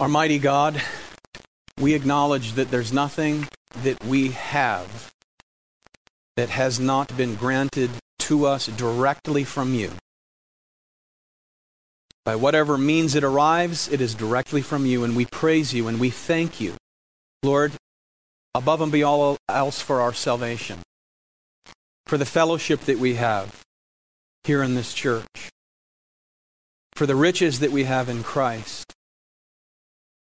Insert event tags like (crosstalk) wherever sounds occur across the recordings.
Almighty God, we acknowledge that there's nothing that we have that has not been granted to us directly from you. By whatever means it arrives, it is directly from you, and we praise you and we thank you, Lord, above and beyond all else for our salvation, for the fellowship that we have here in this church, for the riches that we have in Christ,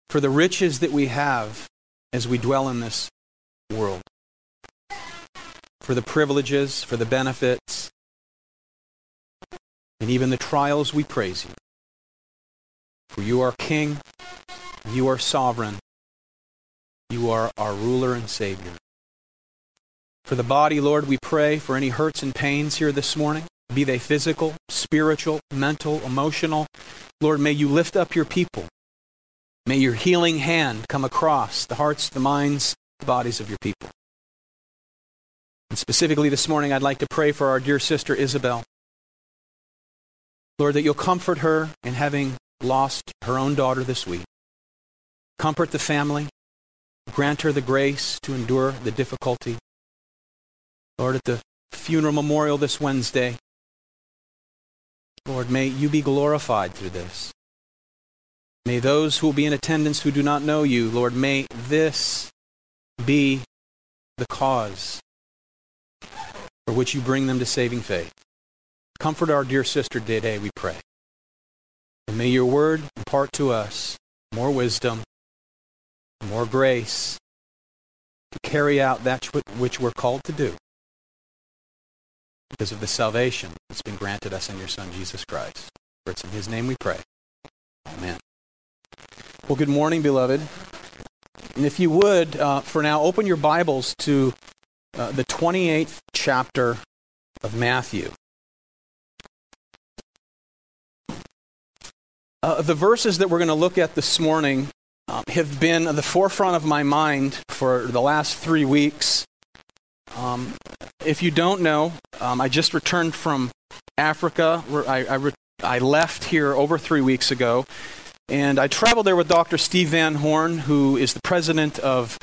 for the riches that we have as we dwell in this world, for the privileges, for the benefits, and even the trials, we praise you. For you are King, you are sovereign, you are our ruler and Savior. For the body, Lord, we pray for any hurts and pains here this morning, be they physical, spiritual, mental, emotional. Lord, may you lift up your people. May your healing hand come across the hearts, the minds, the bodies of your people. And specifically this morning, I'd like to pray for our dear sister Isabel. Lord, that you'll comfort her in having lost her own daughter this week. Comfort the family. Grant her the grace to endure the difficulty. Lord, at the funeral memorial this Wednesday, Lord, may you be glorified through this. May those who will be in attendance who do not know you, Lord, may this be the cause for which you bring them to saving faith. Comfort our dear sister today, we pray. And may your word impart to us more wisdom, more grace to carry out that which we're called to do because of the salvation that's been granted us in your Son, Jesus Christ. For it's in his name we pray. Amen. Well, good morning, beloved. And if you would, uh, for now, open your Bibles to uh, the 28th chapter of Matthew. Uh, the verses that we're going to look at this morning um, have been at the forefront of my mind for the last three weeks. Um, if you don't know, um, I just returned from Africa. I, I, re- I, left here over three weeks ago, and I traveled there with Dr. Steve Van Horn, who is the president of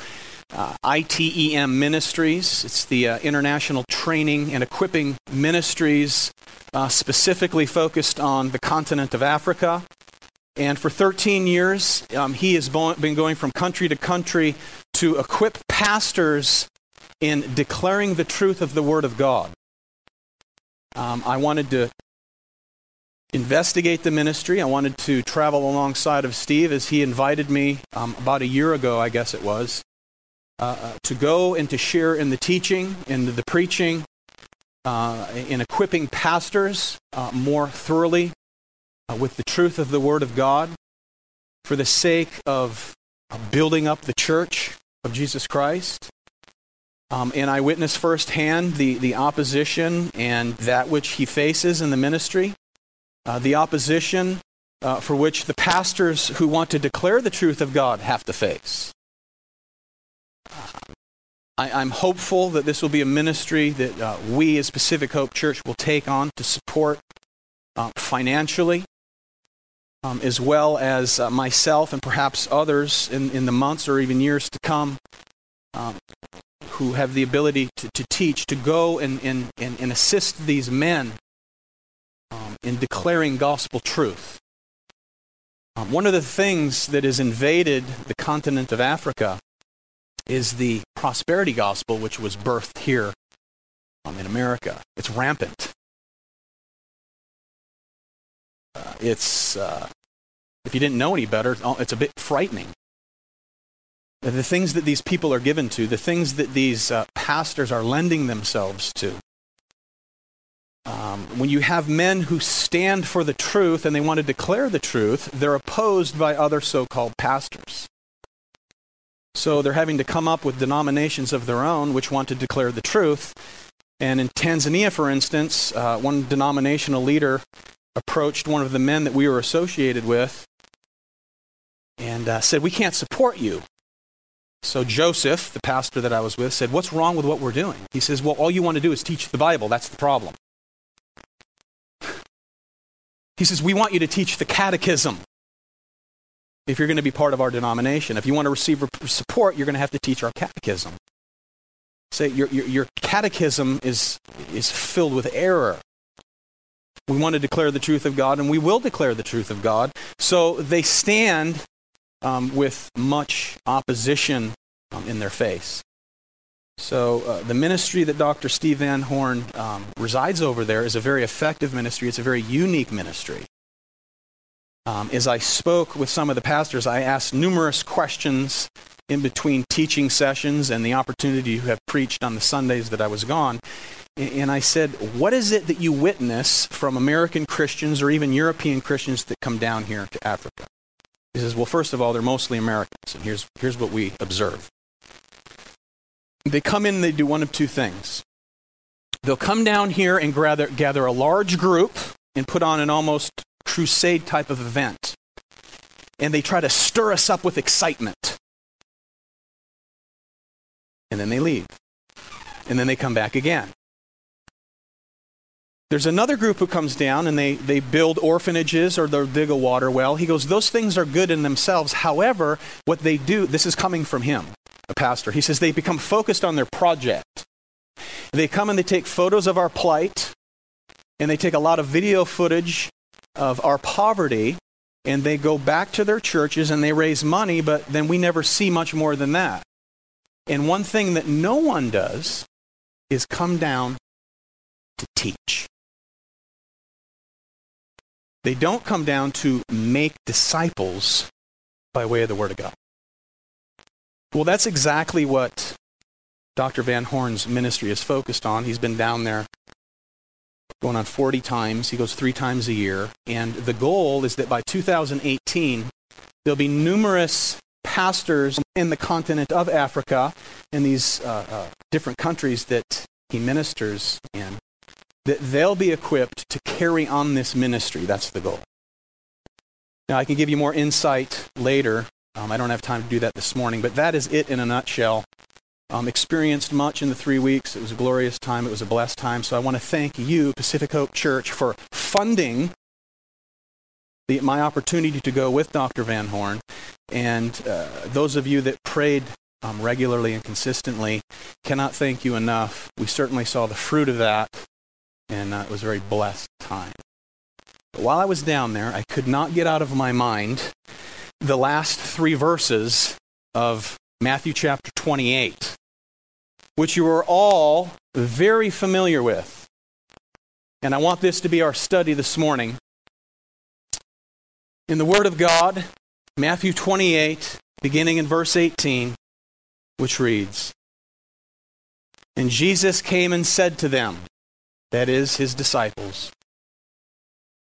uh, ITEM Ministries. It's the uh, International Training and Equipping Ministries, uh, specifically focused on the continent of Africa. And for 13 years, um, he has been going from country to country to equip pastors in declaring the truth of the Word of God. Um, I wanted to investigate the ministry. I wanted to travel alongside of Steve as he invited me um, about a year ago, I guess it was, uh, uh to go and to share in the teaching, in the preaching, uh, in equipping pastors uh, more thoroughly uh, with the truth of the Word of God for the sake of building up the church of Jesus Christ. Um, and I witnessed firsthand the, the opposition and that which he faces in the ministry, uh, the opposition uh, for which the pastors who want to declare the truth of God have to face. I, am hopeful that this will be a ministry that uh, we as Pacific Hope Church will take on to support uh, financially um, as well as uh, myself and perhaps others in, in the months or even years to come um, who have the ability to, to teach, to go and, and, and, assist these men um, in declaring gospel truth. Um, one of the things that has invaded the continent of Africa is the prosperity gospel, which was birthed here um, in America. It's rampant. Uh, it's uh, if you didn't know any better, it's a bit frightening. The things that these people are given to, the things that these uh, pastors are lending themselves to. Um, when you have men who stand for the truth and they want to declare the truth, they're opposed by other so called pastors. So they're having to come up with denominations of their own which want to declare the truth. And in Tanzania, for instance, uh, one denominational leader approached one of the men that we were associated with and uh, said, We can't support you. So Joseph, the pastor that I was with, said, What's wrong with what we're doing? He says, Well, all you want to do is teach the Bible. That's the problem. He says, We want you to teach the catechism. if you're going to be part of our denomination. If you want to receive support, you're going to have to teach our catechism. Say your, your, your catechism is, is filled with error. We want to declare the truth of God, and we will declare the truth of God. So they stand um, with much opposition um, in their face. So uh, the ministry that Dr. Steve Van Horn um, resides over there is a very effective ministry. It's a very unique ministry. Um, as I spoke with some of the pastors, I asked numerous questions in between teaching sessions and the opportunity to have preached on the Sundays that I was gone. And I said, What is it that you witness from American Christians or even European Christians that come down here to Africa? He says, Well, first of all, they're mostly Americans. And here's, here's what we observe they come in they do one of two things. They'll come down here and gather, gather a large group and put on an almost crusade type of event. And they try to stir us up with excitement. And then they leave. And then they come back again. There's another group who comes down and they, they build orphanages or they dig a water well. He goes, Those things are good in themselves. However, what they do, this is coming from him, a pastor. He says they become focused on their project. They come and they take photos of our plight and they take a lot of video footage of our poverty and they go back to their churches and they raise money, but then we never see much more than that. And one thing that no one does is come down to teach. They don't come down to make disciples by way of the Word of God. Well, that's exactly what Dr. Van Horn's ministry is focused on. He's been down there going on 40 times. He goes three times a year. And the goal is that by 2018, there'll be numerous pastors in the continent of Africa in these uh, uh, different countries that he ministers in that they'll be equipped to carry on this ministry. That's the goal. Now, I can give you more insight later. Um, I don't have time to do that this morning, but that is it in a nutshell. Um, experienced much in the three weeks. It was a glorious time. It was a blessed time. So I want to thank you, Pacific Hope Church, for funding the, my opportunity to go with Dr. Van Horn. And uh, those of you that prayed um, regularly and consistently, cannot thank you enough. We certainly saw the fruit of that and uh, it was a very blessed time. But while I was down there, I could not get out of my mind the last three verses of Matthew chapter 28, which you are all very familiar with. And I want this to be our study this morning. In the Word of God, Matthew 28, beginning in verse 18, which reads And Jesus came and said to them, that is, his disciples.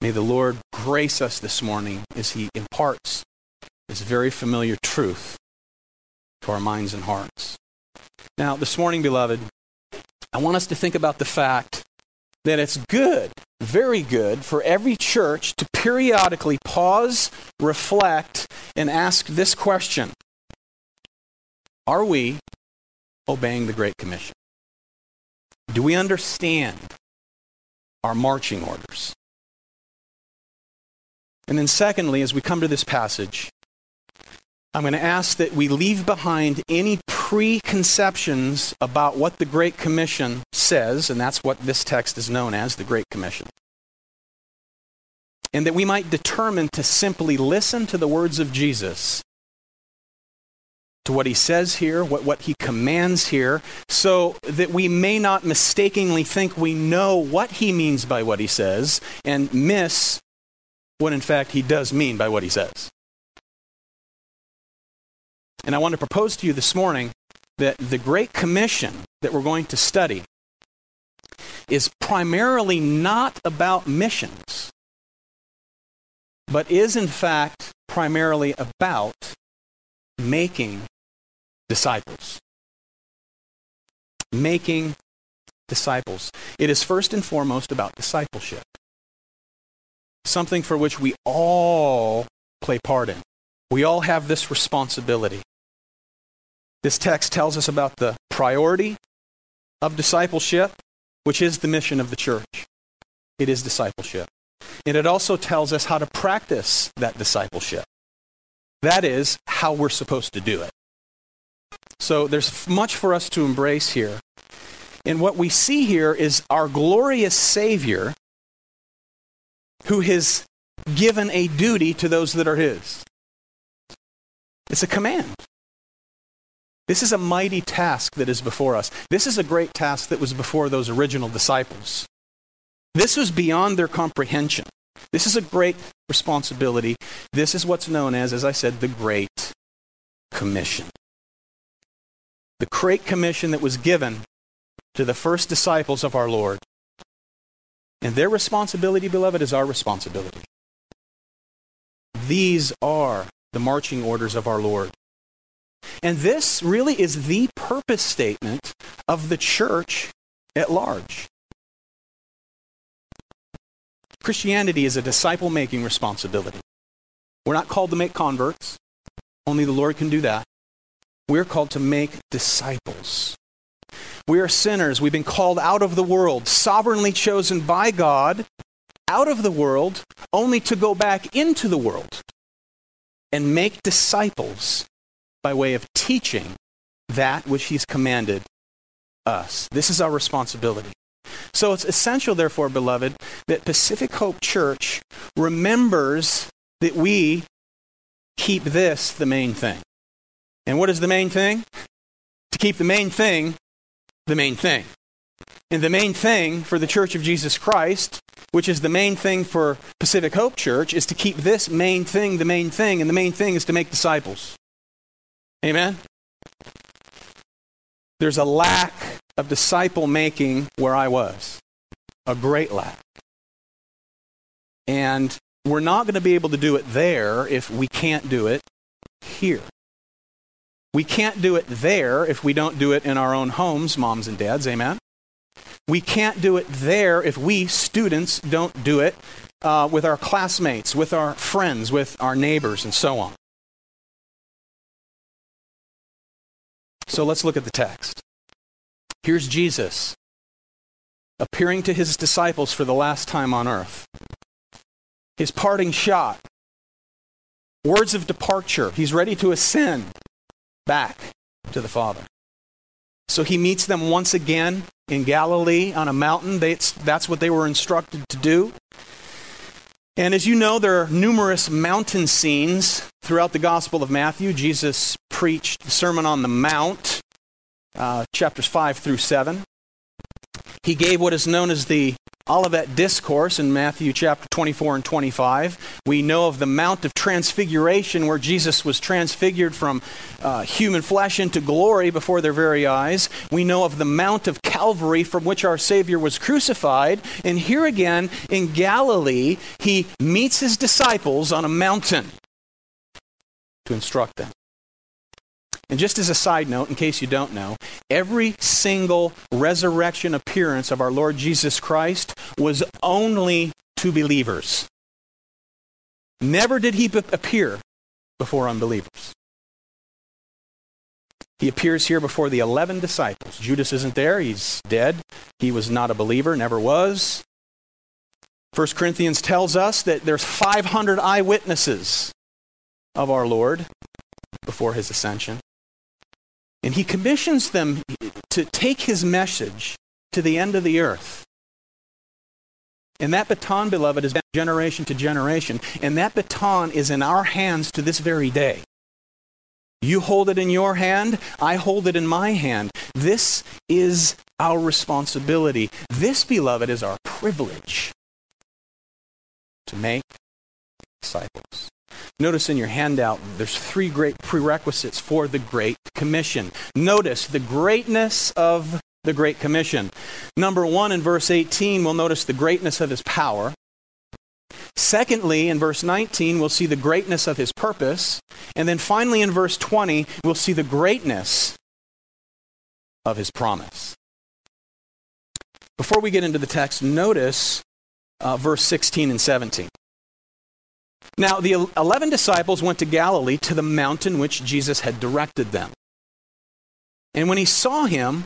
May the Lord grace us this morning as He imparts this very familiar truth to our minds and hearts. Now, this morning, beloved, I want us to think about the fact that it's good, very good, for every church to periodically pause, reflect, and ask this question Are we obeying the Great Commission? Do we understand our marching orders. And then, secondly, as we come to this passage, I'm going to ask that we leave behind any preconceptions about what the Great Commission says, and that's what this text is known as the Great Commission. And that we might determine to simply listen to the words of Jesus to what he says here, what, what he commands here, so that we may not mistakenly think we know what he means by what he says and miss what, in fact, he does mean by what he says. And I want to propose to you this morning that the Great Commission that we're going to study is primarily not about missions, but is, in fact, primarily about making disciples. Making disciples. It is first and foremost about discipleship, something for which we all play part in. We all have this responsibility. This text tells us about the priority of discipleship, which is the mission of the church. It is discipleship. And it also tells us how to practice that discipleship. That is how we're supposed to do it. So there's much for us to embrace here. And what we see here is our glorious Savior who has given a duty to those that are His. It's a command. This is a mighty task that is before us. This is a great task that was before those original disciples. This was beyond their comprehension. This is a great responsibility. This is what's known as, as I said, the Great Commission. The Great Commission that was given to the first disciples of our Lord. And their responsibility, beloved, is our responsibility. These are the marching orders of our Lord. And this really is the purpose statement of the church at large. Christianity is a disciple making responsibility. We're not called to make converts, only the Lord can do that. We're called to make disciples. We are sinners. We've been called out of the world, sovereignly chosen by God out of the world, only to go back into the world and make disciples by way of teaching that which He's commanded us. This is our responsibility. So it's essential, therefore, beloved, that Pacific Hope Church remembers that we keep this the main thing. And what is the main thing? To keep the main thing the main thing. And the main thing for the Church of Jesus Christ, which is the main thing for Pacific Hope Church, is to keep this main thing the main thing. And the main thing is to make disciples. Amen? There's a lack of disciple making where I was, a great lack. And we're not going to be able to do it there if we can't do it here. We can't do it there if we don't do it in our own homes, moms and dads. Amen? We can't do it there if we, students, don't do it uh, with our classmates, with our friends, with our neighbors, and so on. So let's look at the text. Here's Jesus appearing to his disciples for the last time on earth. His parting shot, words of departure. He's ready to ascend back to the Father. So he meets them once again in Galilee on a mountain. that's what they were instructed to do. And as you know, there are numerous mountain scenes throughout the Gospel of Matthew. Jesus preached the Sermon on the Mount, uh, chapters 5 through 7. He gave what is known as the Olivet Discourse in Matthew chapter 24 and 25. We know of the Mount of Transfiguration where Jesus was transfigured from uh, human flesh into glory before their very eyes. We know of the Mount of Calvary from which our Savior was crucified. And here again in Galilee, he meets his disciples on a mountain to instruct them. And just as a side note, in case you don't know, every single resurrection appearance of our Lord Jesus Christ was only to believers. Never did he appear before unbelievers. He appears here before the 11 disciples. Judas isn't there, he's dead. He was not a believer, never was. 1 Corinthians tells us that there's 500 eyewitnesses of our Lord before his ascension. And he commissions them to take his message to the end of the earth. And that baton, beloved, is generation to generation. And that baton is in our hands to this very day. You hold it in your hand, I hold it in my hand. This is our responsibility. This, beloved, is our privilege to make disciples. Notice in your handout, there's three great prerequisites for the Great Commission. Notice the greatness of the Great Commission. Number one, in verse 18, we'll notice the greatness of his power. Secondly, in verse 19, we'll see the greatness of his purpose. And then finally, in verse 20, we'll see the greatness of his promise. Before we get into the text, notice uh, verse 16 and 17. Now, the 11 disciples went to Galilee to the mountain which Jesus had directed them. And when he saw him,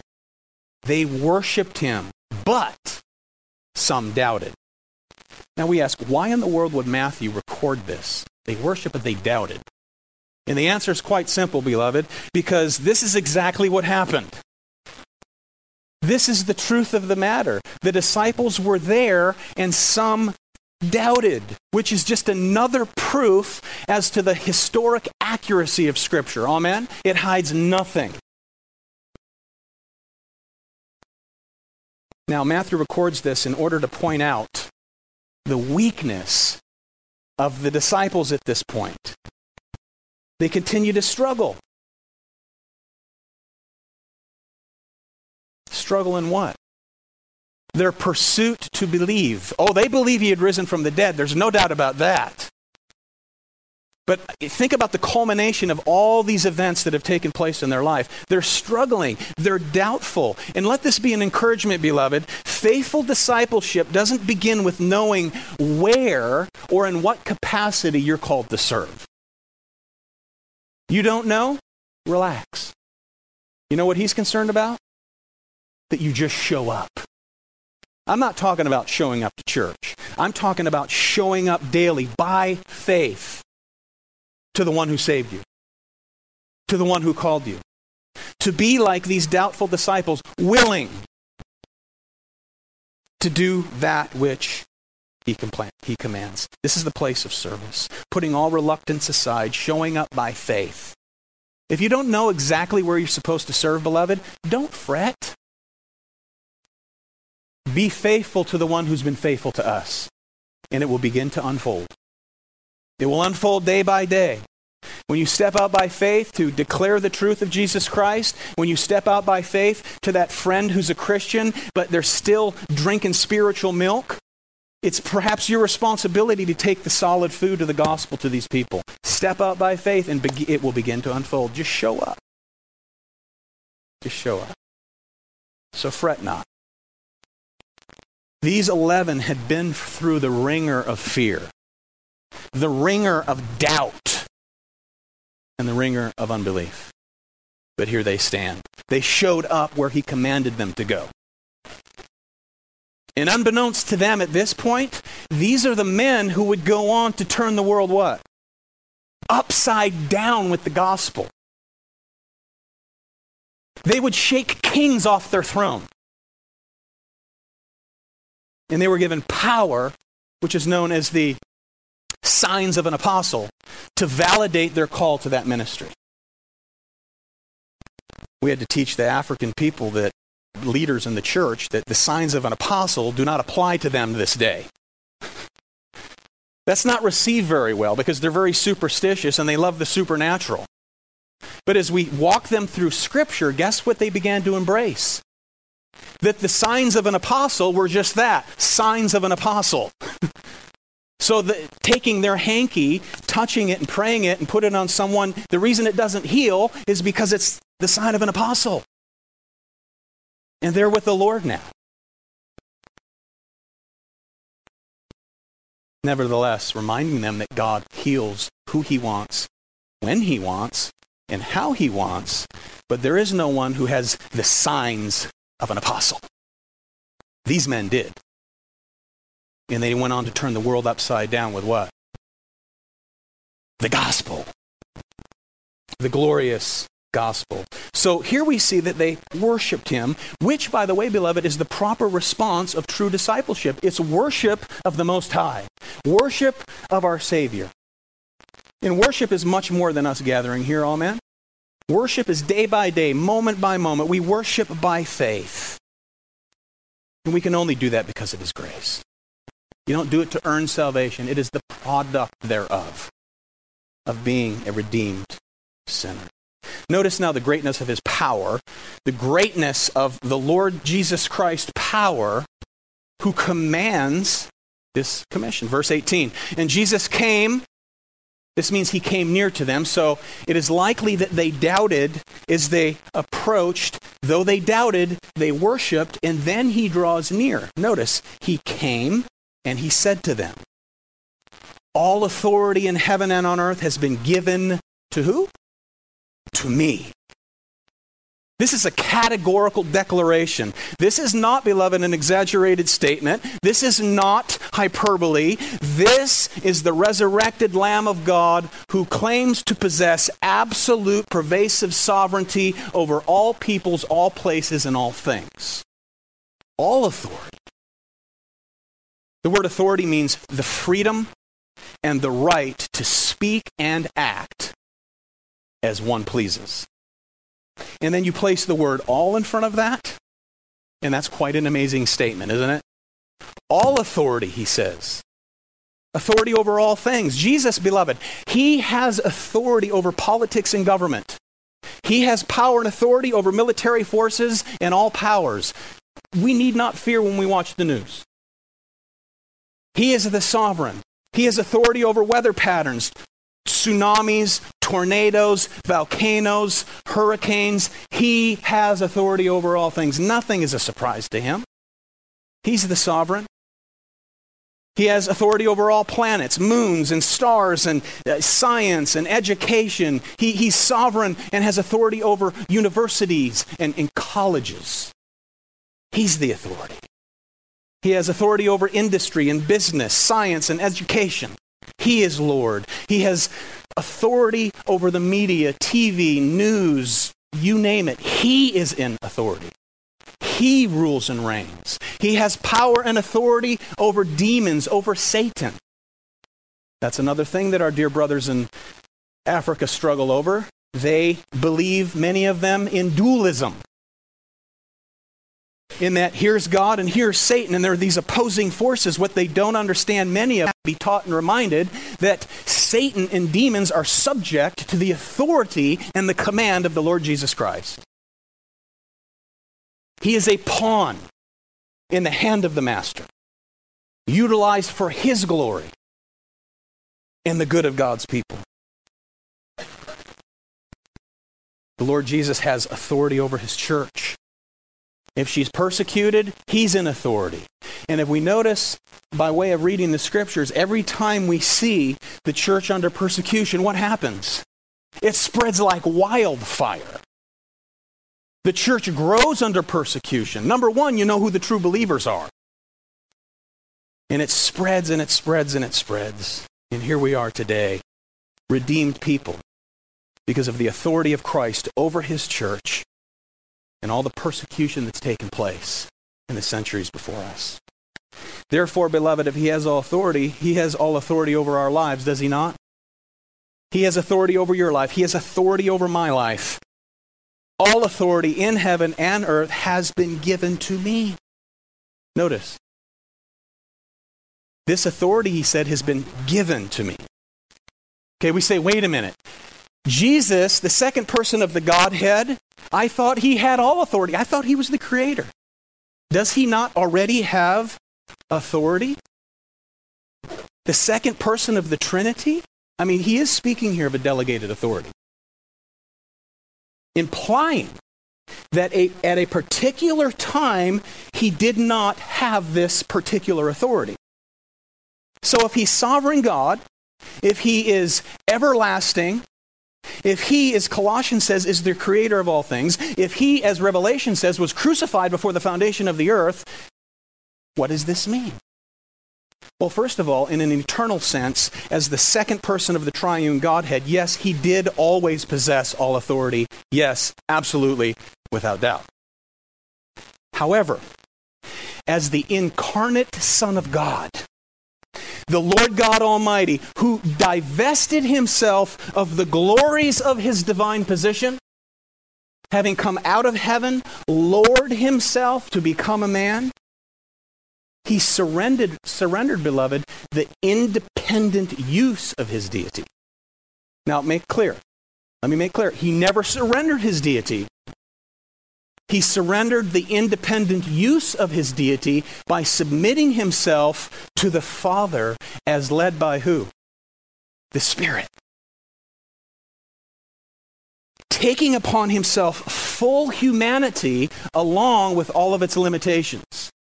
they worshiped him, but some doubted. Now we ask, why in the world would Matthew record this? They worship, but they doubted. And the answer is quite simple, beloved, because this is exactly what happened. This is the truth of the matter. The disciples were there, and some doubted, which is just another proof as to the historic accuracy of Scripture. Amen? It hides nothing. Now, Matthew records this in order to point out the weakness of the disciples at this point. They continue to struggle. Struggle in what? Their pursuit to believe. Oh, they believe he had risen from the dead. There's no doubt about that. But think about the culmination of all these events that have taken place in their life. They're struggling, they're doubtful. And let this be an encouragement, beloved. Faithful discipleship doesn't begin with knowing where or in what capacity you're called to serve. You don't know? Relax. You know what he's concerned about? That you just show up. I'm not talking about showing up to church. I'm talking about showing up daily by faith to the one who saved you, to the one who called you. To be like these doubtful disciples, willing to do that which he, he commands. This is the place of service, putting all reluctance aside, showing up by faith. If you don't know exactly where you're supposed to serve, beloved, don't fret. Be faithful to the one who's been faithful to us, and it will begin to unfold. It will unfold day by day. When you step out by faith to declare the truth of Jesus Christ, when you step out by faith to that friend who's a Christian, but they're still drinking spiritual milk, it's perhaps your responsibility to take the solid food of the gospel to these people. Step out by faith and be- it will begin to unfold. Just show up. Just show up. So fret not. These 11 had been through the wringer of fear the wringer of doubt and the wringer of unbelief. But here they stand. They showed up where he commanded them to go. And unbeknownst to them at this point, these are the men who would go on to turn the world what? Upside down with the gospel. They would shake kings off their throne. And they were given power, which is known as the signs of an apostle to validate their call to that ministry. We had to teach the African people that leaders in the church that the signs of an apostle do not apply to them this day. That's not received very well because they're very superstitious and they love the supernatural. But as we walk them through Scripture, guess what they began to embrace? That the signs of an apostle were just that signs of an apostle. (laughs) So, the, taking their hanky, touching it, and praying it, and put it on someone, the reason it doesn't heal is because it's the sign of an apostle. And they're with the Lord now. Nevertheless, reminding them that God heals who he wants, when he wants, and how he wants, but there is no one who has the signs of an apostle. These men did. And they went on to turn the world upside down with what? The gospel. The glorious gospel. So here we see that they worshiped him, which, by the way, beloved, is the proper response of true discipleship. It's worship of the Most High, worship of our Savior. And worship is much more than us gathering here, amen? Worship is day by day, moment by moment. We worship by faith. And we can only do that because of His grace. You don't do it to earn salvation, it is the product thereof of being a redeemed sinner. Notice now the greatness of his power, the greatness of the Lord Jesus Christ power, who commands this commission. Verse 18. And Jesus came. This means he came near to them. So it is likely that they doubted as they approached. Though they doubted, they worshiped, and then he draws near. Notice, he came and he said to them, All authority in heaven and on earth has been given to who? To me. This is a categorical declaration. This is not, beloved, an exaggerated statement. This is not hyperbole. This is the resurrected Lamb of God who claims to possess absolute pervasive sovereignty over all peoples, all places, and all things. All authority. The word authority means the freedom and the right to speak and act as one pleases. And then you place the word all in front of that, and that's quite an amazing statement, isn't it? All authority, he says. Authority over all things. Jesus, beloved, he has authority over politics and government. He has power and authority over military forces and all powers. We need not fear when we watch the news. He is the sovereign. He has authority over weather patterns, tsunamis, tornadoes, volcanoes, hurricanes. He has authority over all things. Nothing is a surprise to him. He's the sovereign. He has authority over all planets, moons, and stars, and uh, science and education. He, he's sovereign and has authority over universities and, and colleges. He's the authority. He has authority over industry and business, science and education. He is Lord. He has authority over the media, TV, news, you name it. He is in authority. He rules and reigns. He has power and authority over demons, over Satan. That's another thing that our dear brothers in Africa struggle over. They believe, many of them, in dualism in that here's God and here's Satan, and there are these opposing forces. What they don't understand, many of them be taught and reminded that Satan and demons are subject to the authority and the command of the Lord Jesus Christ. He is a pawn in the hand of the master, utilized for his glory and the good of God's people. The Lord Jesus has authority over his church. If she's persecuted, he's in authority. And if we notice by way of reading the scriptures, every time we see the church under persecution, what happens? It spreads like wildfire. The church grows under persecution. Number one, you know who the true believers are. And it spreads and it spreads and it spreads. And here we are today, redeemed people, because of the authority of Christ over his church and all the persecution that's taken place in the centuries before us. Therefore, beloved, if he has all authority, he has all authority over our lives, does he not? He has authority over your life. He has authority over my life. All authority in heaven and earth has been given to me. Notice. This authority, he said, has been given to me. Okay, we say, wait a minute. Jesus, the second person of the Godhead, I thought he had all authority. I thought he was the creator. Does he not already have authority? The second person of the Trinity? I mean, he is speaking here of a delegated authority, implying that a, at a particular time he did not have this particular authority. So if he's sovereign God, if he is everlasting, if he, as Colossians says, is the creator of all things, if he, as Revelation says, was crucified before the foundation of the earth, what does this mean? Well, first of all, in an eternal sense, as the second person of the triune Godhead, yes, he did always possess all authority. Yes, absolutely, without doubt. However, as the incarnate Son of God, the Lord God Almighty, who divested himself of the glories of his divine position, having come out of heaven, lowered himself to become a man, he surrendered, surrendered, beloved, the independent use of his deity. Now, make clear. Let me make clear. He never surrendered his deity. He surrendered the independent use of his deity by submitting himself to the Father as led by who? The Spirit. Taking upon himself full humanity along with all of its limitations.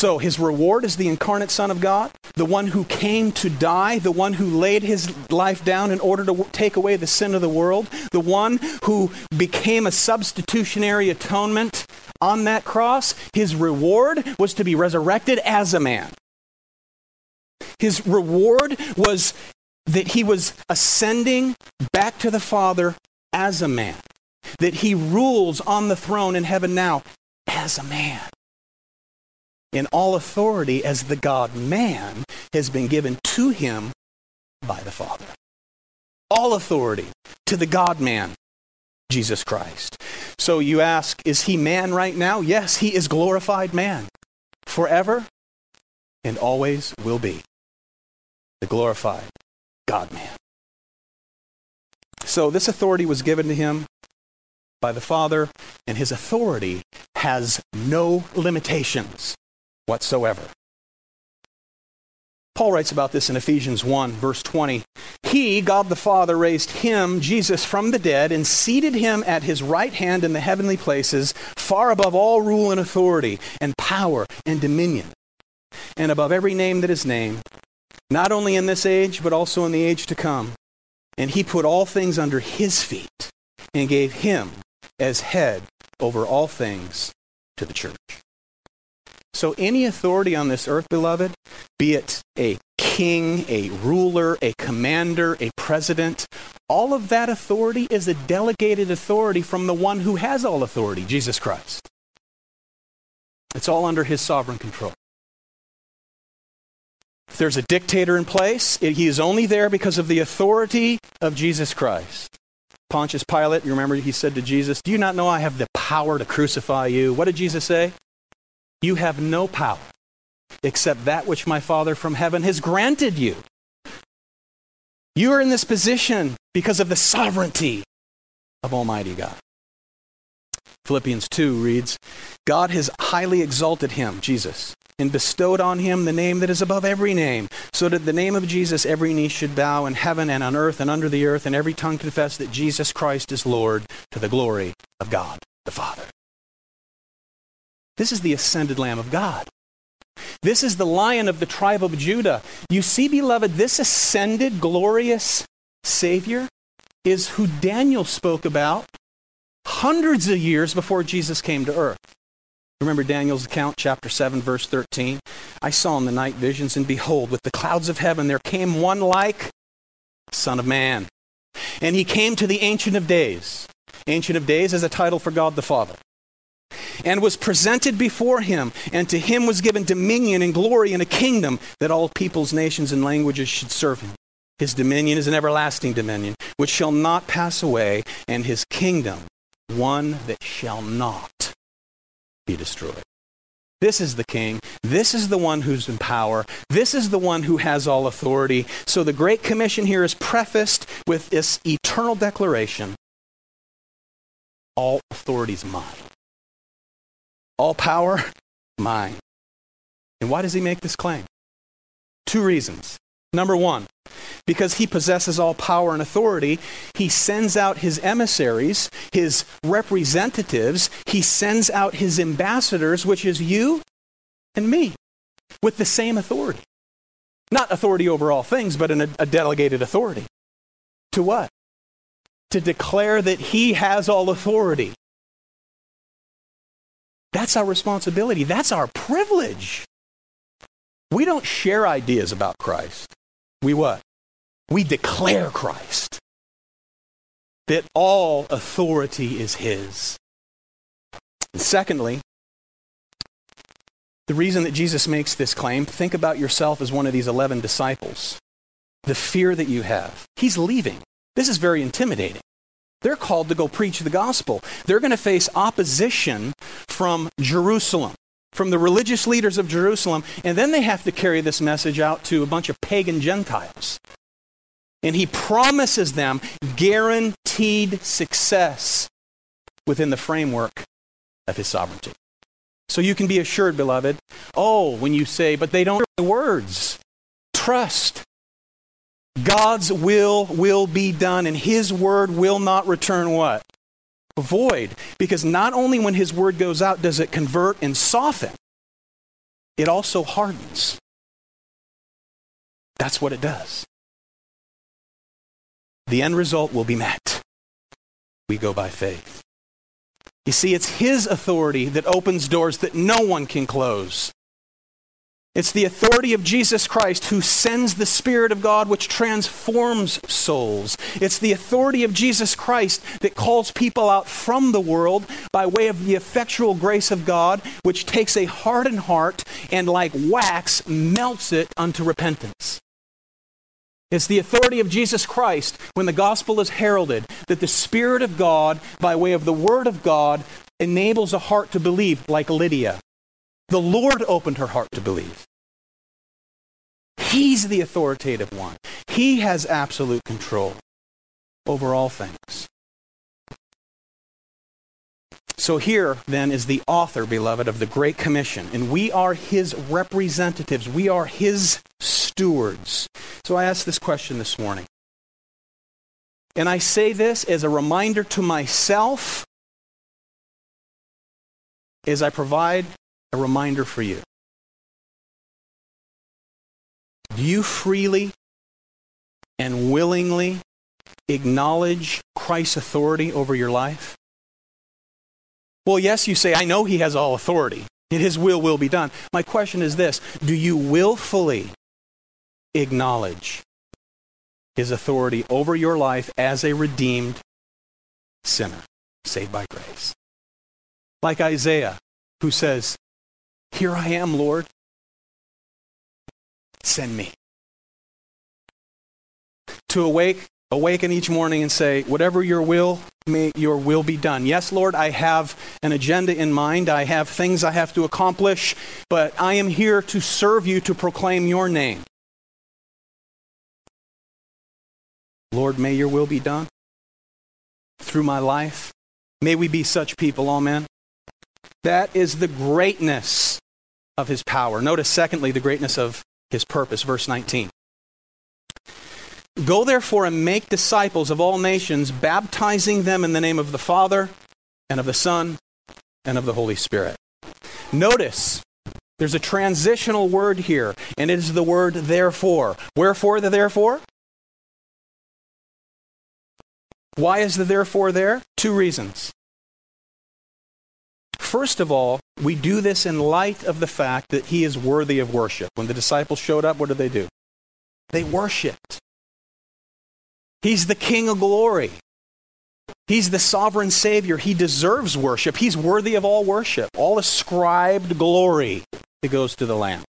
So his reward is the incarnate Son of God, the one who came to die, the one who laid his life down in order to take away the sin of the world, the one who became a substitutionary atonement on that cross. His reward was to be resurrected as a man. His reward was that he was ascending back to the Father as a man, that he rules on the throne in heaven now as a man in all authority as the God man has been given to him by the Father. All authority to the God man, Jesus Christ. So you ask, is he man right now? Yes, he is glorified man forever and always will be. The glorified God man. So this authority was given to him by the Father, and his authority has no limitations whatsoever. Paul writes about this in Ephesians 1, verse 20. He, God the Father, raised him, Jesus, from the dead and seated him at his right hand in the heavenly places, far above all rule and authority, and power and dominion, and above every name that is named, not only in this age, but also in the age to come. And he put all things under his feet and gave him as head over all things to the church. So, any authority on this earth, beloved, be it a king, a ruler, a commander, a president, all of that authority is a delegated authority from the one who has all authority, Jesus Christ. It's all under his sovereign control. If there's a dictator in place, he is only there because of the authority of Jesus Christ. Pontius Pilate, you remember he said to Jesus, Do you not know I have the power to crucify you? What did Jesus say? You have no power except that which my Father from heaven has granted you. You are in this position because of the sovereignty of Almighty God. Philippians 2 reads God has highly exalted him, Jesus, and bestowed on him the name that is above every name, so that the name of Jesus every knee should bow in heaven and on earth and under the earth, and every tongue confess that Jesus Christ is Lord to the glory of God the Father. This is the ascended Lamb of God. This is the lion of the tribe of Judah. You see, beloved, this ascended, glorious Savior is who Daniel spoke about hundreds of years before Jesus came to earth. Remember Daniel's account, chapter 7, verse 13? I saw in the night visions, and behold, with the clouds of heaven there came one like Son of Man. And he came to the Ancient of Days. Ancient of Days is a title for God the Father and was presented before him, and to him was given dominion and glory and a kingdom that all peoples, nations, and languages should serve him. His dominion is an everlasting dominion, which shall not pass away, and his kingdom one that shall not be destroyed. This is the king. This is the one who's in power. This is the one who has all authority. So the Great Commission here is prefaced with this eternal declaration all authority is mine. All power, mine. And why does he make this claim? Two reasons. Number one, because he possesses all power and authority, he sends out his emissaries, his representatives, he sends out his ambassadors, which is you and me, with the same authority. Not authority over all things, but an, a delegated authority. To what? To declare that he has all authority. That's our responsibility. That's our privilege. We don't share ideas about Christ. We what? We declare Christ. That all authority is His. And secondly, the reason that Jesus makes this claim, think about yourself as one of these 11 disciples. The fear that you have. He's leaving. This is very intimidating. They're called to go preach the gospel. They're going to face opposition from Jerusalem, from the religious leaders of Jerusalem, and then they have to carry this message out to a bunch of pagan Gentiles. And he promises them guaranteed success. within the framework of his sovereignty. So you can be assured, beloved, oh, when you say, but they don't hear words, trust. God's will will be done, and his word will not return what? Void. Because not only when his word goes out does it convert and soften, it also hardens. That's what it does. The end result will be met. We go by faith. You see, it's His authority that opens doors that no one can close. It's the authority of Jesus Christ who sends the Spirit of God which transforms souls. It's the authority of Jesus Christ that calls people out from the world by way of the effectual grace of God, which takes a hardened heart and, like wax, melts it unto repentance. It's the authority of Jesus Christ when the gospel is heralded that the Spirit of God, by way of the Word of God, enables a heart to believe, like Lydia. The Lord opened her heart to believe. He's the authoritative one, He has absolute control over all things. So here, then, is the author, beloved, of the Great Commission, and we are his representatives. We are his stewards. So I ask this question this morning. And I say this as a reminder to myself as I provide a reminder for you. Do you freely and willingly acknowledge Christ's authority over your life? Well, yes, you say, I know he has all authority, and his will will be done. My question is this Do you willfully acknowledge his authority over your life as a redeemed sinner, saved by grace? Like Isaiah, who says, Here I am, Lord. Send me. To awake awaken each morning and say, Whatever your will, may your will be done. Yes, Lord, I have an agenda in mind. I have things I have to accomplish, but I am here to serve you to proclaim your name. Lord, may your will be done through my life. May we be such people, amen. That is the greatness of his power. Notice, secondly, the greatness of his purpose. Verse 19. Go therefore and make disciples of all nations, baptizing them in the name of the Father and of the Son and of the Holy Spirit. Notice there's a transitional word here, and it is the word therefore. Wherefore the therefore? Why is the therefore there? Two reasons. First of all, we do this in light of the fact that he is worthy of worship. When the disciples showed up, what did they do? They worshiped. He's the King of glory. He's the sovereign Savior. He deserves worship. He's worthy of all worship, all ascribed glory that goes to the Lamb.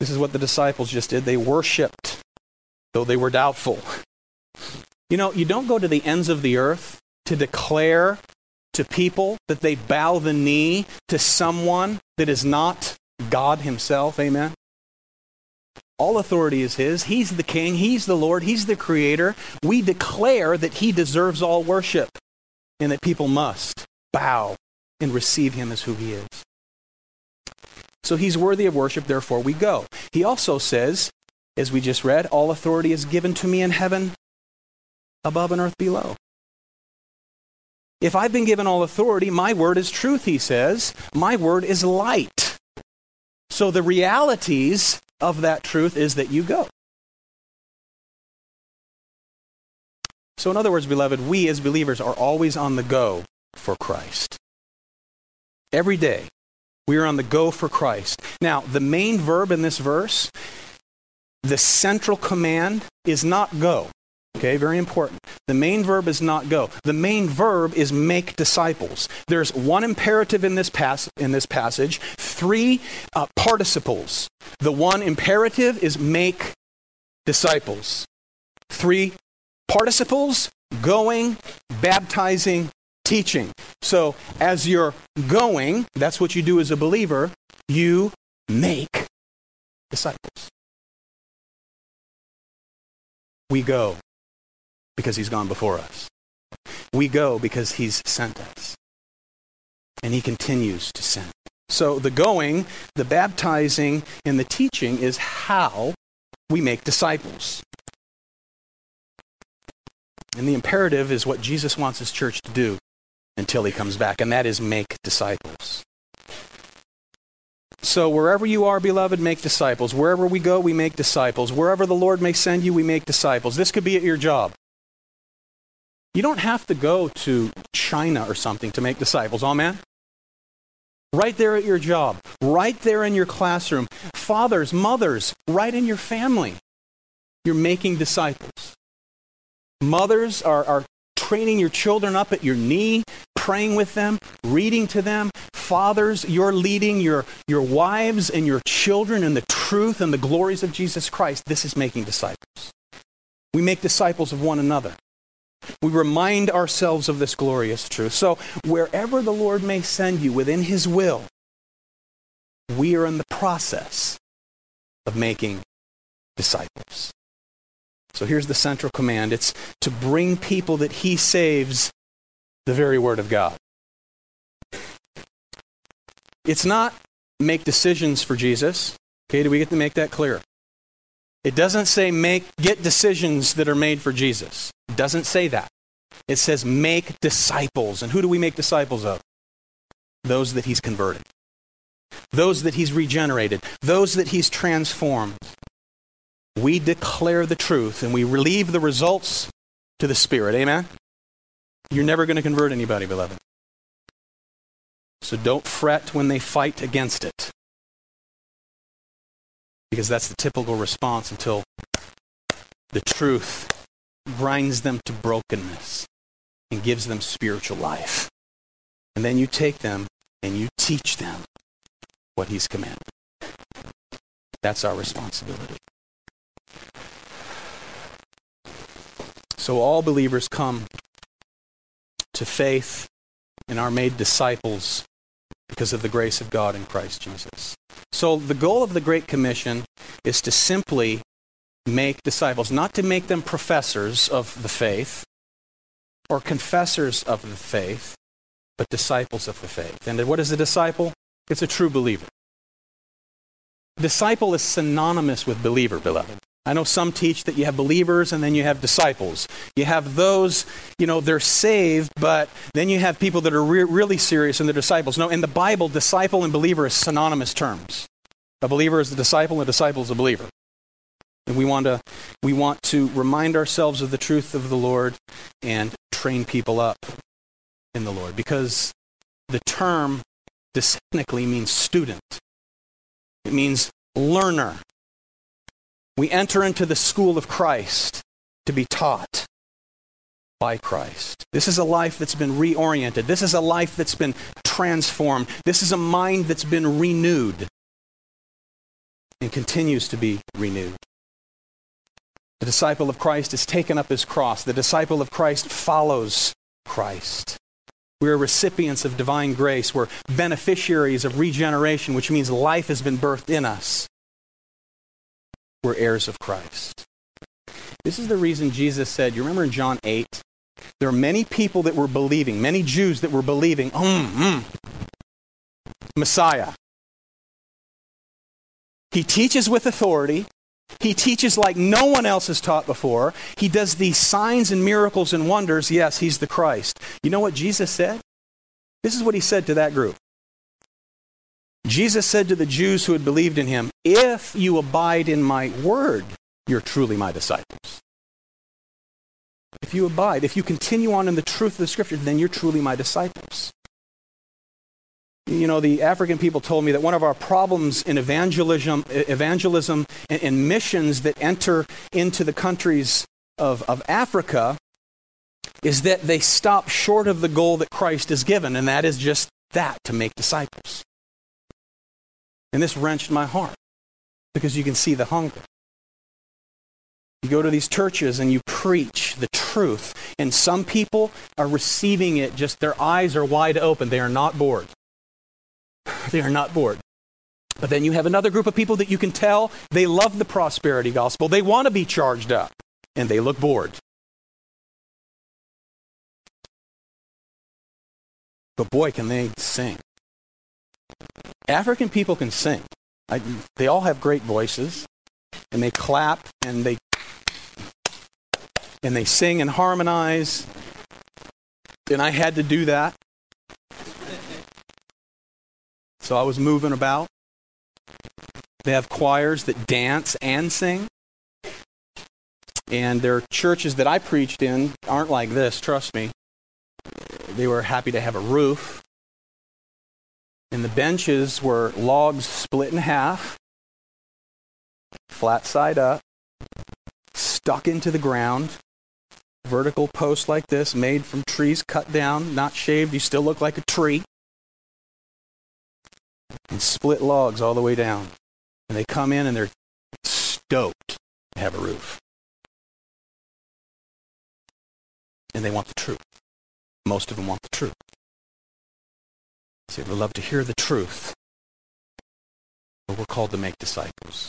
This is what the disciples just did. They worshiped, though they were doubtful. You know, you don't go to the ends of the earth to declare to people that they bow the knee to someone that is not God Himself. Amen. All authority is His. He's the King. He's the Lord. He's the Creator. We declare that He deserves all worship and that people must bow and receive Him as who He is. So He's worthy of worship, therefore we go. He also says, as we just read, all authority is given to me in heaven above and earth below. If I've been given all authority, my word is truth, he says. My word is light. So the realities of that truth is that you go. So, in other words, beloved, we as believers are always on the go for Christ. Every day, we are on the go for Christ. Now, the main verb in this verse, the central command is not go. Okay, very important. The main verb is not go. The main verb is make disciples. There's one imperative in this, pas- in this passage, three uh, participles. The one imperative is make disciples. Three participles going, baptizing, teaching. So as you're going, that's what you do as a believer, you make disciples. We go because he's gone before us. We go because he's sent us. And he continues to send. So the going, the baptizing, and the teaching is how we make disciples. And the imperative is what Jesus wants his church to do until he comes back, and that is make disciples. So, wherever you are, beloved, make disciples. Wherever we go, we make disciples. Wherever the Lord may send you, we make disciples. This could be at your job. You don't have to go to China or something to make disciples. Oh, Amen? Right there at your job, right there in your classroom. Fathers, mothers, right in your family. You're making disciples. Mothers are, are training your children up at your knee, praying with them, reading to them. Fathers, you're leading your, your wives and your children in the truth and the glories of Jesus Christ. This is making disciples. We make disciples of one another. We remind ourselves of this glorious truth. So, wherever the Lord may send you within His will, we are in the process of making disciples. So here's the central command it's to bring people that he saves the very word of God. It's not make decisions for Jesus. Okay, do we get to make that clear? It doesn't say make get decisions that are made for Jesus. Doesn't say that. It says make disciples. And who do we make disciples of? Those that he's converted. Those that he's regenerated. Those that he's transformed we declare the truth and we relieve the results to the Spirit. Amen? You're never going to convert anybody, beloved. So don't fret when they fight against it. Because that's the typical response until the truth grinds them to brokenness and gives them spiritual life. And then you take them and you teach them what He's commanded. That's our responsibility. So all believers come to faith and are made disciples because of the grace of God in Christ Jesus. So the goal of the Great Commission is to simply make disciples, not to make them professors of the faith or confessors of the faith, but disciples of the faith. And what is a disciple? It's a true believer. Disciple is synonymous with believer, beloved. I know some teach that you have believers and then you have disciples. You have those, you know, they're saved, but then you have people that are re- really serious and they're disciples. No, in the Bible, disciple and believer is synonymous terms. A believer is a disciple, and a disciple is a believer. And we want to, we want to remind ourselves of the truth of the Lord and train people up in the Lord because the term technically means student. It means learner. We enter into the school of Christ to be taught by Christ. This is a life that's been reoriented. This is a life that's been transformed. This is a mind that's been renewed and continues to be renewed. The disciple of Christ has taken up his cross. The disciple of Christ follows Christ. We are recipients of divine grace. We're beneficiaries of regeneration, which means life has been birthed in us we're heirs of Christ. This is the reason Jesus said, you remember in John 8? There are many people that were believing, many Jews that were believing, mm, mm, Messiah. He teaches with authority. He teaches like no one else has taught before. He does these signs and miracles and wonders. Yes, he's the Christ. You know what Jesus said? This is what he said to that group. Jesus said to the Jews who had believed in him, If you abide in my word, you're truly my disciples. If you abide, if you continue on in the truth of the scripture, then you're truly my disciples. You know, the African people told me that one of our problems in evangelism, evangelism and, and missions that enter into the countries of, of Africa is that they stop short of the goal that Christ has given, and that is just that to make disciples. And this wrenched my heart because you can see the hunger. You go to these churches and you preach the truth, and some people are receiving it just their eyes are wide open. They are not bored. They are not bored. But then you have another group of people that you can tell they love the prosperity gospel. They want to be charged up, and they look bored. but boy, can they sing. African people can sing. I, they all have great voices, and they clap and they and they sing and harmonize. And I had to do that. So I was moving about. They have choirs that dance and sing. And their churches that I preached in aren't like this, trust me. They were happy to have a roof. And the benches were logs split in half, flat side up, stuck into the ground, vertical post like this, made from trees cut down, not shaved. You still look like a tree. And split logs all the way down. And they come in and they're stoked to have a roof. And they want the truth. Most of them want the truth. See, we love to hear the truth. But we're called to make disciples.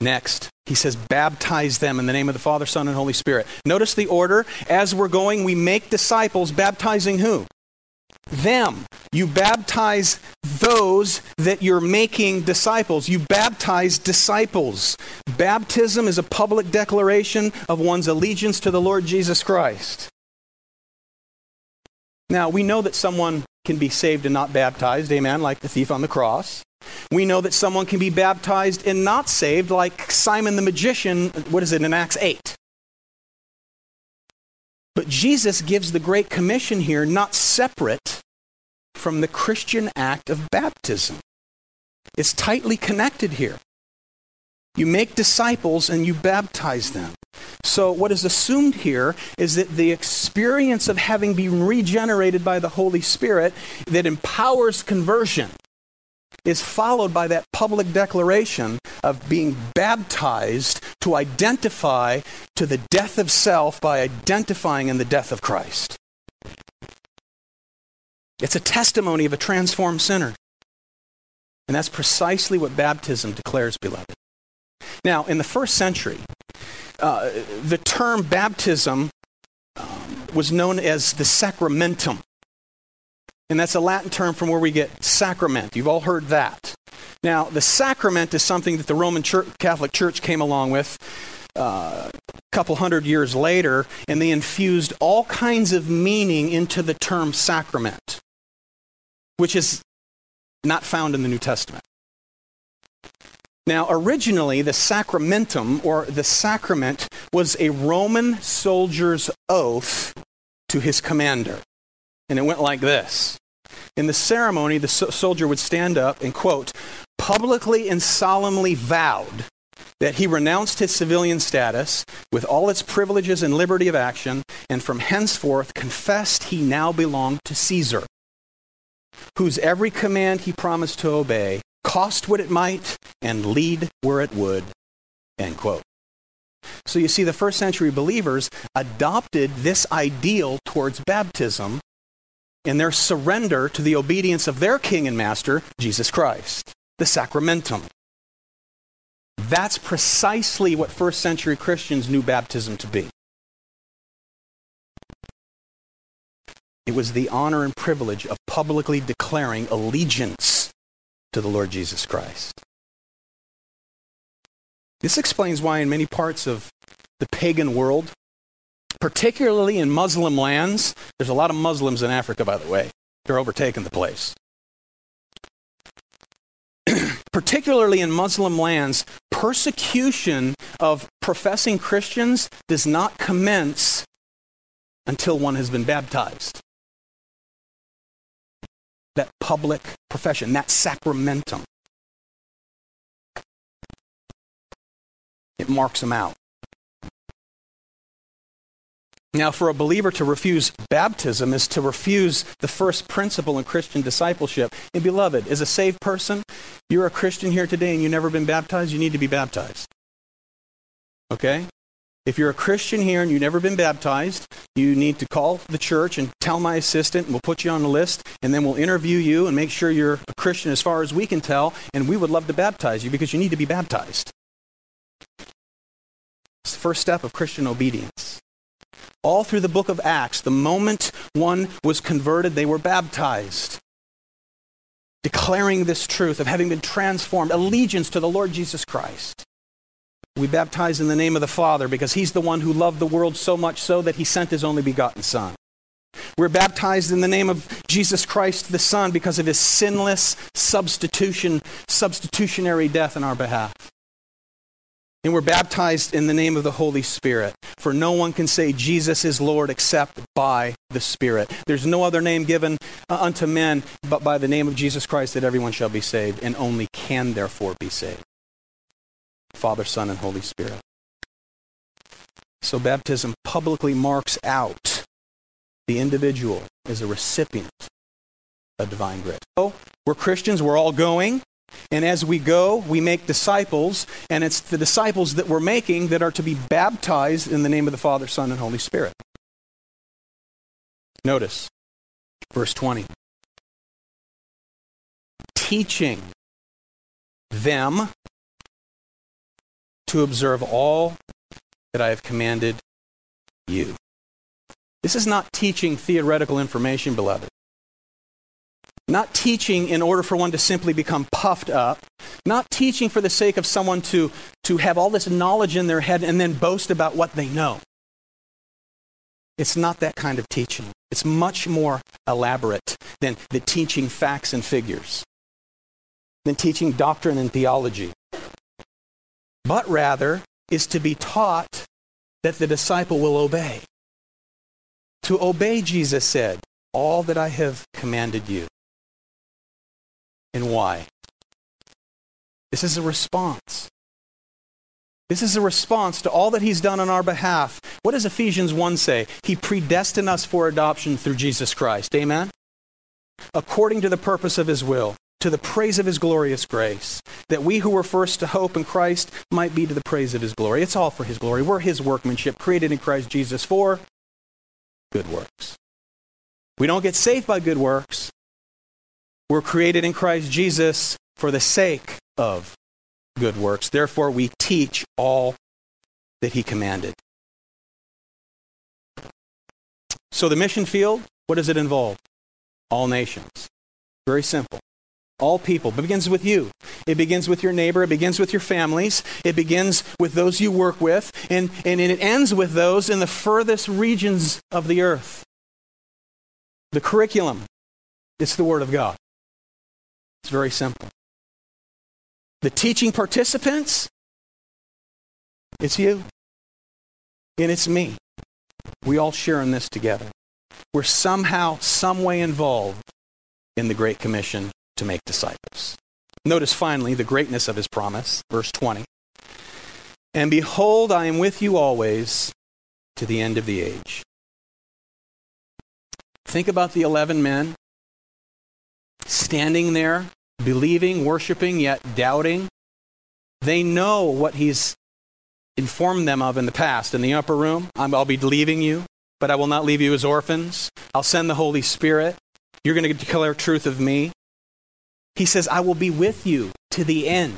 Next, he says, baptize them in the name of the Father, Son, and Holy Spirit. Notice the order. As we're going, we make disciples, baptizing who? Them. You baptize those that you're making disciples. You baptize disciples. Baptism is a public declaration of one's allegiance to the Lord Jesus Christ. Now, we know that someone can be saved and not baptized, amen, like the thief on the cross. We know that someone can be baptized and not saved, like Simon the magician, what is it, in Acts 8. But Jesus gives the Great Commission here not separate from the Christian act of baptism. It's tightly connected here. You make disciples and you baptize them. So, what is assumed here is that the experience of having been regenerated by the Holy Spirit that empowers conversion is followed by that public declaration of being baptized to identify to the death of self by identifying in the death of Christ. It's a testimony of a transformed sinner. And that's precisely what baptism declares, beloved. Now, in the first century, uh, the term baptism um, was known as the sacramentum. And that's a Latin term from where we get sacrament. You've all heard that. Now, the sacrament is something that the Roman Church, Catholic Church came along with uh, a couple hundred years later, and they infused all kinds of meaning into the term sacrament, which is not found in the New Testament. Now, originally, the sacramentum, or the sacrament, was a Roman soldier's oath to his commander. And it went like this. In the ceremony, the so- soldier would stand up and, quote, publicly and solemnly vowed that he renounced his civilian status with all its privileges and liberty of action, and from henceforth confessed he now belonged to Caesar, whose every command he promised to obey, cost what it might, and lead where it would. End quote. So you see, the first century believers adopted this ideal towards baptism in their surrender to the obedience of their king and master, Jesus Christ, the sacramentum. That's precisely what first century Christians knew baptism to be. It was the honor and privilege of publicly declaring allegiance to the Lord Jesus Christ. This explains why, in many parts of the pagan world, particularly in Muslim lands, there's a lot of Muslims in Africa, by the way, they're overtaking the place. (clears throat) particularly in Muslim lands, persecution of professing Christians does not commence until one has been baptized that public profession, that sacramentum. It marks them out. Now, for a believer to refuse baptism is to refuse the first principle in Christian discipleship. And, beloved, as a saved person, you're a Christian here today and you've never been baptized, you need to be baptized. Okay? If you're a Christian here and you've never been baptized, you need to call the church and tell my assistant, and we'll put you on the list, and then we'll interview you and make sure you're a Christian as far as we can tell, and we would love to baptize you because you need to be baptized. It's the first step of Christian obedience. All through the book of Acts, the moment one was converted, they were baptized, declaring this truth of having been transformed, allegiance to the Lord Jesus Christ. We baptize in the name of the Father because He's the one who loved the world so much so that He sent His only begotten Son. We're baptized in the name of Jesus Christ the Son because of His sinless substitution, substitutionary death in our behalf. And we're baptized in the name of the Holy Spirit. For no one can say Jesus is Lord except by the Spirit. There's no other name given uh, unto men but by the name of Jesus Christ that everyone shall be saved, and only can therefore be saved. Father, Son, and Holy Spirit. So baptism publicly marks out the individual as a recipient of divine grace. So we're Christians, we're all going. And as we go, we make disciples, and it's the disciples that we're making that are to be baptized in the name of the Father, Son, and Holy Spirit. Notice verse 20. Teaching them to observe all that I have commanded you. This is not teaching theoretical information, beloved. Not teaching in order for one to simply become puffed up. Not teaching for the sake of someone to, to have all this knowledge in their head and then boast about what they know. It's not that kind of teaching. It's much more elaborate than the teaching facts and figures, than teaching doctrine and theology but rather is to be taught that the disciple will obey. To obey, Jesus said, all that I have commanded you. And why? This is a response. This is a response to all that he's done on our behalf. What does Ephesians 1 say? He predestined us for adoption through Jesus Christ. Amen? According to the purpose of his will to the praise of his glorious grace, that we who were first to hope in Christ might be to the praise of his glory. It's all for his glory. We're his workmanship, created in Christ Jesus for good works. We don't get saved by good works. We're created in Christ Jesus for the sake of good works. Therefore, we teach all that he commanded. So, the mission field, what does it involve? All nations. Very simple. All people. It begins with you. It begins with your neighbor. It begins with your families. It begins with those you work with. And, and it ends with those in the furthest regions of the earth. The curriculum, it's the Word of God. It's very simple. The teaching participants, it's you. And it's me. We all share in this together. We're somehow, some way involved in the Great Commission to make disciples. Notice finally the greatness of his promise, verse 20. And behold, I am with you always to the end of the age. Think about the 11 men standing there, believing, worshiping, yet doubting. They know what he's informed them of in the past. In the upper room, I'll be leaving you, but I will not leave you as orphans. I'll send the Holy Spirit. You're going to declare truth of me. He says, I will be with you to the end.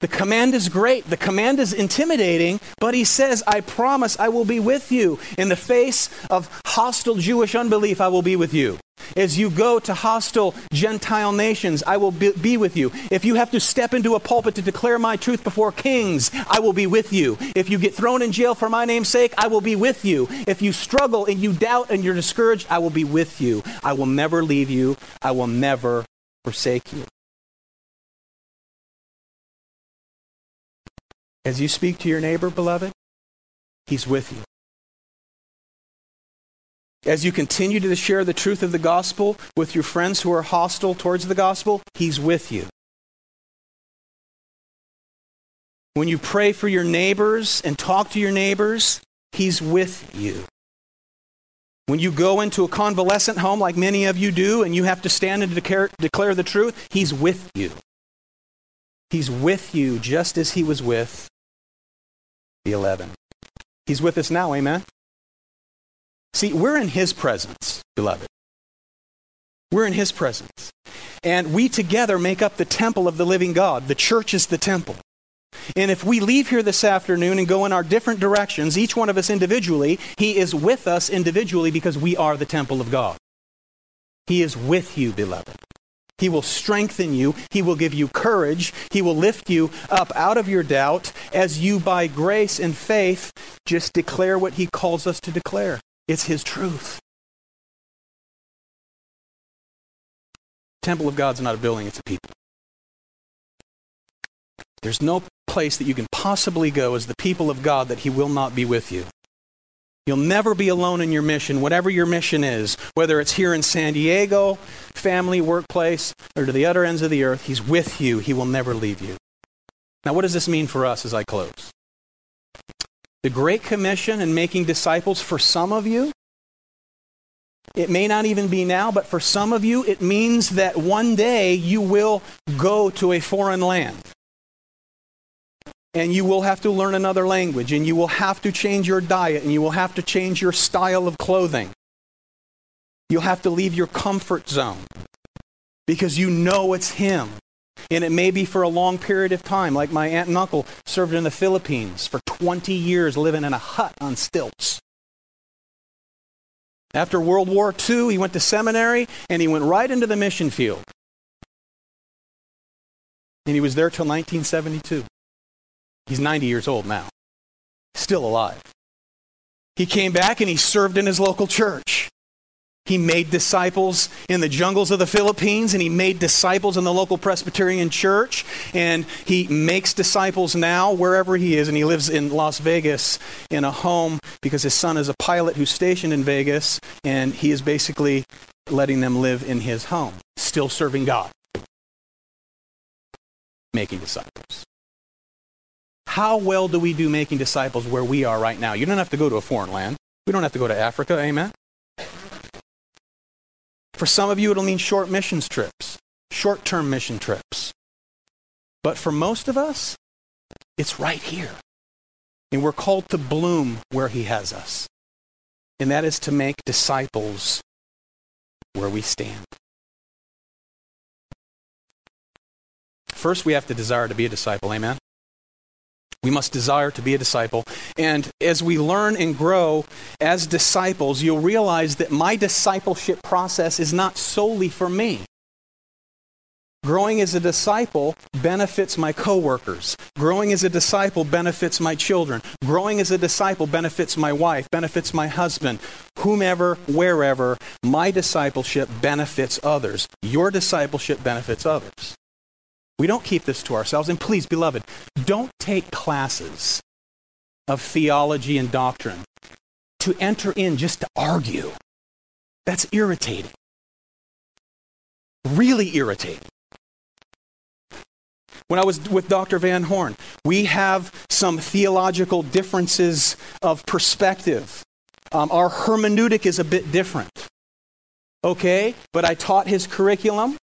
The command is great. The command is intimidating, but he says, I promise I will be with you. In the face of hostile Jewish unbelief, I will be with you. As you go to hostile Gentile nations, I will be, with you. If you have to step into a pulpit to declare my truth before kings, I will be with you. If you get thrown in jail for my name's sake, I will be with you. If you struggle and you doubt and you're discouraged, I will be with you. I will never leave you. I will never forsake you. As you speak to your neighbor, beloved, he's with you. As you continue to share the truth of the gospel with your friends who are hostile towards the gospel, he's with you. When you pray for your neighbors and talk to your neighbors, he's with you. When you go into a convalescent home like many of you do and you have to stand and declare, the truth, He's with you. He's with you just as He was with the 11. He's with us now, amen? See, we're in His presence, beloved. We're in His presence. And we together make up the temple of the living God. The church is the temple. And if we leave here this afternoon and go in our different directions, each one of us individually, He is with us individually because we are the temple of God. He is with you, beloved. He will strengthen you. He will give you courage. He will lift you up out of your doubt as you, by grace and faith, just declare what He calls us to declare. It's His truth. Temple of God's not a building, it's a people. There's no place that you can possibly go as the people of God that He will not be with you. You'll never be alone in your mission, whatever your mission is, whether it's here in San Diego, family, workplace, or to the other ends of the earth. He's with you. He will never leave you. Now, what does this mean for us as I close? The Great Commission and making disciples for some of you, it may not even be now, but for some of you, it means that one day you will go to a foreign land and you will have to learn another language, and you will have to change your diet, and you will have to change your style of clothing. You'll have to leave your comfort zone because you know it's Him. And it may be for a long period of time, like my aunt and uncle served in the Philippines for 20 years, living in a hut on stilts. After World War II, he went to seminary and he went right into the mission field. And he was there till 1972. He's 90 years old now, still alive. He came back and he served in his local church. He made disciples in the jungles of the Philippines and he made disciples in the local Presbyterian church. And he makes disciples now wherever he is. And he lives in Las Vegas in a home because his son is a pilot who's stationed in Vegas. And he is basically letting them live in his home, still serving God, making disciples. How well do we do making disciples where we are right now? You don't have to go to a foreign land. We don't have to go to Africa. Amen? For some of you, it'll mean short missions trips, short term mission trips. But for most of us, it's right here. And we're called to bloom where He has us. And that is to make disciples where we stand. First, we have to desire to be a disciple. Amen? We must desire to be a disciple. And as we learn and grow as disciples, you'll realize that my discipleship process is not solely for me. Growing as a disciple benefits my coworkers. Growing as a disciple benefits my children. Growing as a disciple benefits my wife, benefits my husband, whomever, wherever. My discipleship benefits others. Your discipleship benefits others. We don't keep this to ourselves. And please, beloved, don't take classes of theology and doctrine to enter in just to argue. That's irritating. Really irritating. When I was with Dr. Van Horn, we have some theological differences of perspective. Um, our hermeneutic is a bit different. Okay? But I taught his curriculum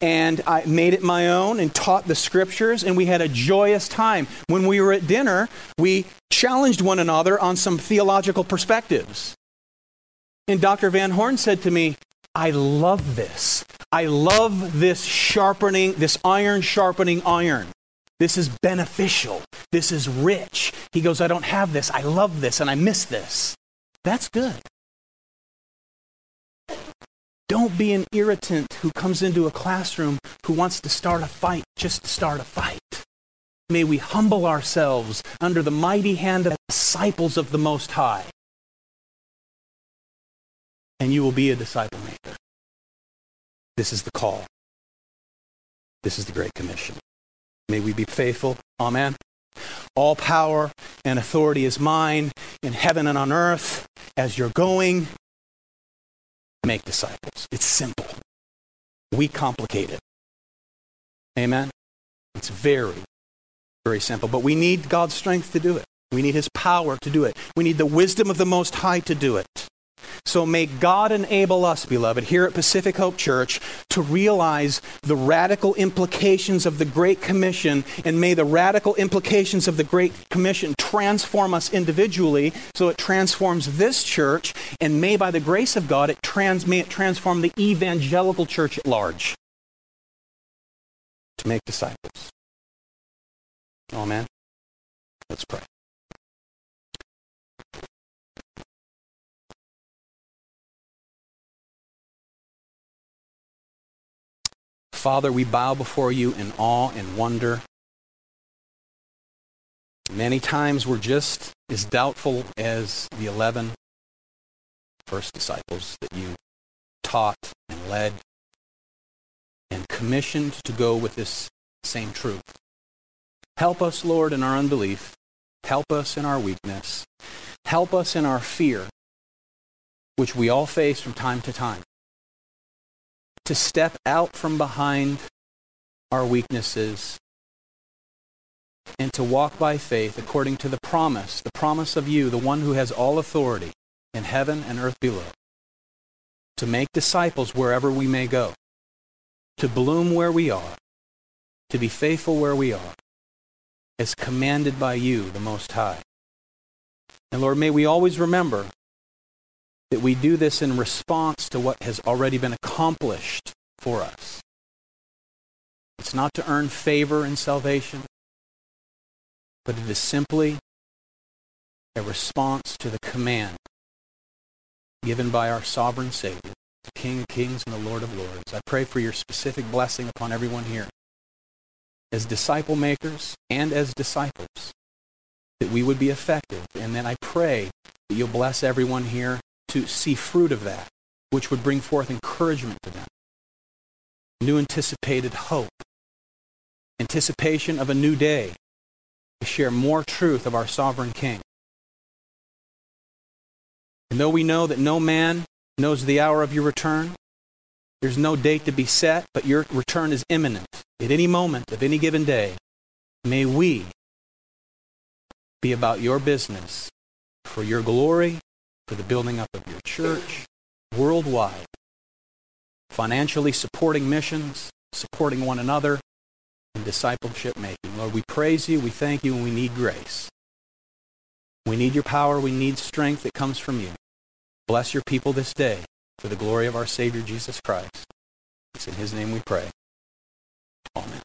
and I made it my own and taught the scriptures, and we had a joyous time. When we were at dinner, we challenged one another on some theological perspectives. And Dr. Van Horn said to me, I love this. I love this sharpening, this iron sharpening iron. This is beneficial. This is rich. He goes, I don't have this. I love this, and I miss this. That's good. Don't be an irritant who comes into a classroom who wants to start a fight just to start a fight. May we humble ourselves under the mighty hand of the disciples of the Most High. And you will be a disciple maker. This is the call. This is the Great Commission. May we be faithful. Amen. All power and authority is mine in heaven and on earth as you're going make disciples. It's simple. We complicate it. Amen? It's very, very simple. But we need God's strength to do it. We need His power to do it. We need the wisdom of the Most High to do it. So may God enable us, beloved, here at Pacific Hope Church to realize the radical implications of the Great Commission, and may the radical implications of the Great Commission transform us individually so it transforms this church, and may by the grace of God it trans- may it transform the evangelical church at large to make disciples. Amen. Let's pray. Father, we bow before you in awe and wonder. Many times we're just as doubtful as the 11 first disciples that you taught and led and commissioned to go with this same truth. Help us, Lord, in our unbelief. Help us in our weakness. Help us in our fear, which we all face from time to time. To step out from behind our weaknesses and to walk by faith according to the promise, the promise of you, the one who has all authority in heaven and earth below, to make disciples wherever we may go, to bloom where we are, to be faithful where we are, as commanded by you, the Most High. And Lord, may we always remember that we do this in response to what has already been accomplished for us. It's not to earn favor in salvation, but it is simply a response to the command given by our sovereign Savior, the King of kings and the Lord of lords. I pray for your specific blessing upon everyone here as disciple makers and as disciples, that we would be effective. And then I pray that you'll bless everyone here to see fruit of that, which would bring forth encouragement to them, new anticipated hope, anticipation of a new day, to share more truth of our sovereign King. And though we know that no man knows the hour of your return, there's no date to be set, but your return is imminent. At any moment of any given day, may we be about your business for your glory, for the building up of your church worldwide, financially supporting missions, supporting one another, and discipleship making. Lord, we praise you, we thank you, and we need grace. We need your power, we need strength that comes from you. Bless your people this day for the glory of our Savior Jesus Christ. It's in his name we pray. Amen.